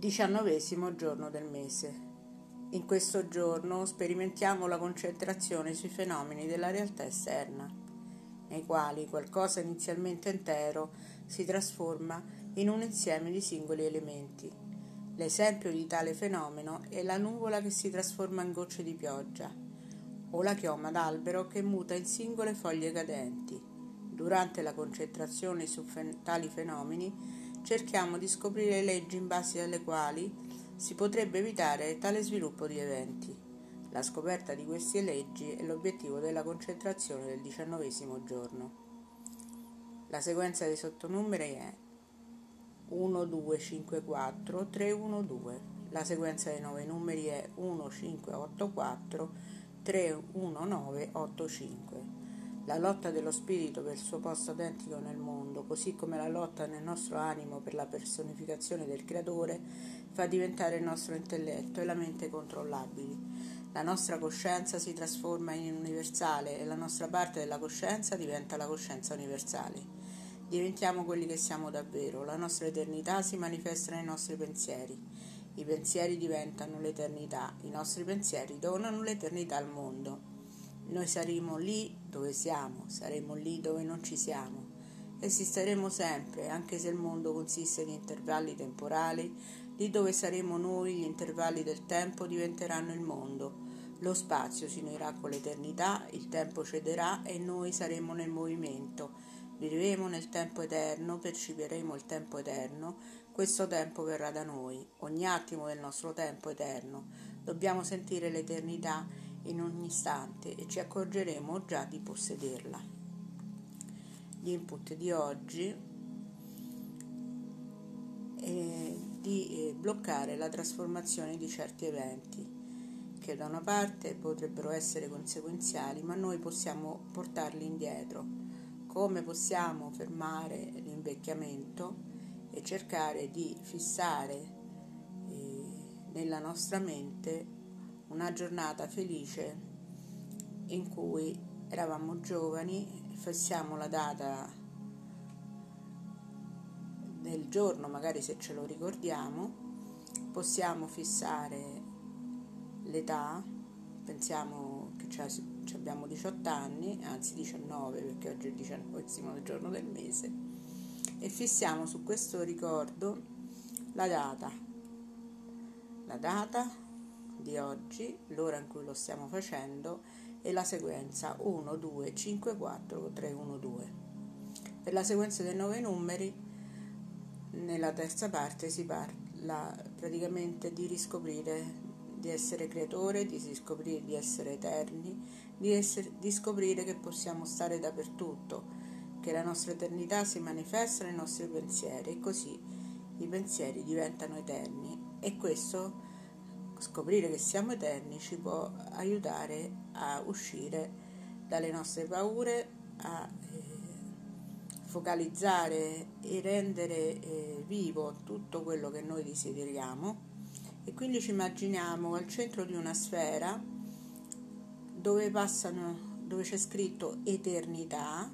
Diciannovesimo giorno del mese. In questo giorno sperimentiamo la concentrazione sui fenomeni della realtà esterna, nei quali qualcosa inizialmente intero si trasforma in un insieme di singoli elementi. L'esempio di tale fenomeno è la nuvola che si trasforma in gocce di pioggia, o la chioma d'albero che muta in singole foglie cadenti. Durante la concentrazione su tali fenomeni cerchiamo di scoprire leggi in base alle quali si potrebbe evitare tale sviluppo di eventi. La scoperta di queste leggi è l'obiettivo della concentrazione del diciannovesimo giorno. La sequenza dei sottonumeri è 1, 2, 5, 4, 3, 1, 2. La sequenza dei nove numeri è 1, 5, 8, 4, 3, 1, 9, 8, 5. La lotta dello spirito per il suo posto autentico nel mondo, così come la lotta nel nostro animo per la personificazione del Creatore, fa diventare il nostro intelletto e la mente controllabili. La nostra coscienza si trasforma in universale e la nostra parte della coscienza diventa la coscienza universale. Diventiamo quelli che siamo davvero, la nostra eternità si manifesta nei nostri pensieri. I pensieri diventano l'eternità, i nostri pensieri donano l'eternità al mondo. Noi saremo lì dove siamo, saremo lì dove non ci siamo. Esisteremo sempre, anche se il mondo consiste in intervalli temporali, lì dove saremo noi gli intervalli del tempo diventeranno il mondo. Lo spazio si unirà con l'eternità, il tempo cederà e noi saremo nel movimento. Vivremo nel tempo eterno, percepiremo il tempo eterno, questo tempo verrà da noi, ogni attimo del nostro tempo eterno. Dobbiamo sentire l'eternità in ogni istante e ci accorgeremo già di possederla. Gli input di oggi è di eh, bloccare la trasformazione di certi eventi che da una parte potrebbero essere conseguenziali, ma noi possiamo portarli indietro. Come possiamo fermare l'invecchiamento e cercare di fissare eh, nella nostra mente una giornata felice in cui eravamo giovani, fissiamo la data del giorno, magari se ce lo ricordiamo, possiamo fissare l'età, pensiamo che abbiamo 18 anni, anzi 19 perché oggi è il 19 giorno del mese, e fissiamo su questo ricordo la data. La data di oggi, l'ora in cui lo stiamo facendo e la sequenza 1, 2, 5, 4, 3, 1, 2. Per la sequenza dei nove numeri, nella terza parte si parla praticamente di riscoprire di essere creatore, di riscoprire di essere eterni, di, essere, di scoprire che possiamo stare dappertutto, che la nostra eternità si manifesta nei nostri pensieri e così i pensieri diventano eterni e questo scoprire che siamo eterni ci può aiutare a uscire dalle nostre paure, a eh, focalizzare e rendere eh, vivo tutto quello che noi desideriamo. E quindi ci immaginiamo al centro di una sfera dove passano dove c'è scritto eternità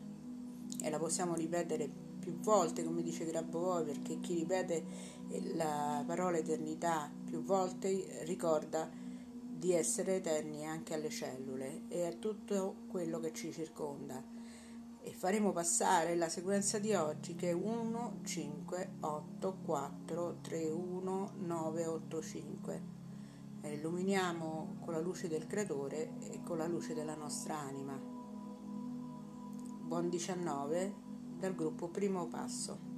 e la possiamo ripetere più volte come dice Grabovoi perché chi ripete la parola eternità più volte ricorda di essere eterni anche alle cellule e a tutto quello che ci circonda. E faremo passare la sequenza di oggi che è 1, 5, 8, 4, 3, 1, 9, 8, 5. E illuminiamo con la luce del Creatore e con la luce della nostra anima. Buon 19 dal gruppo Primo Passo.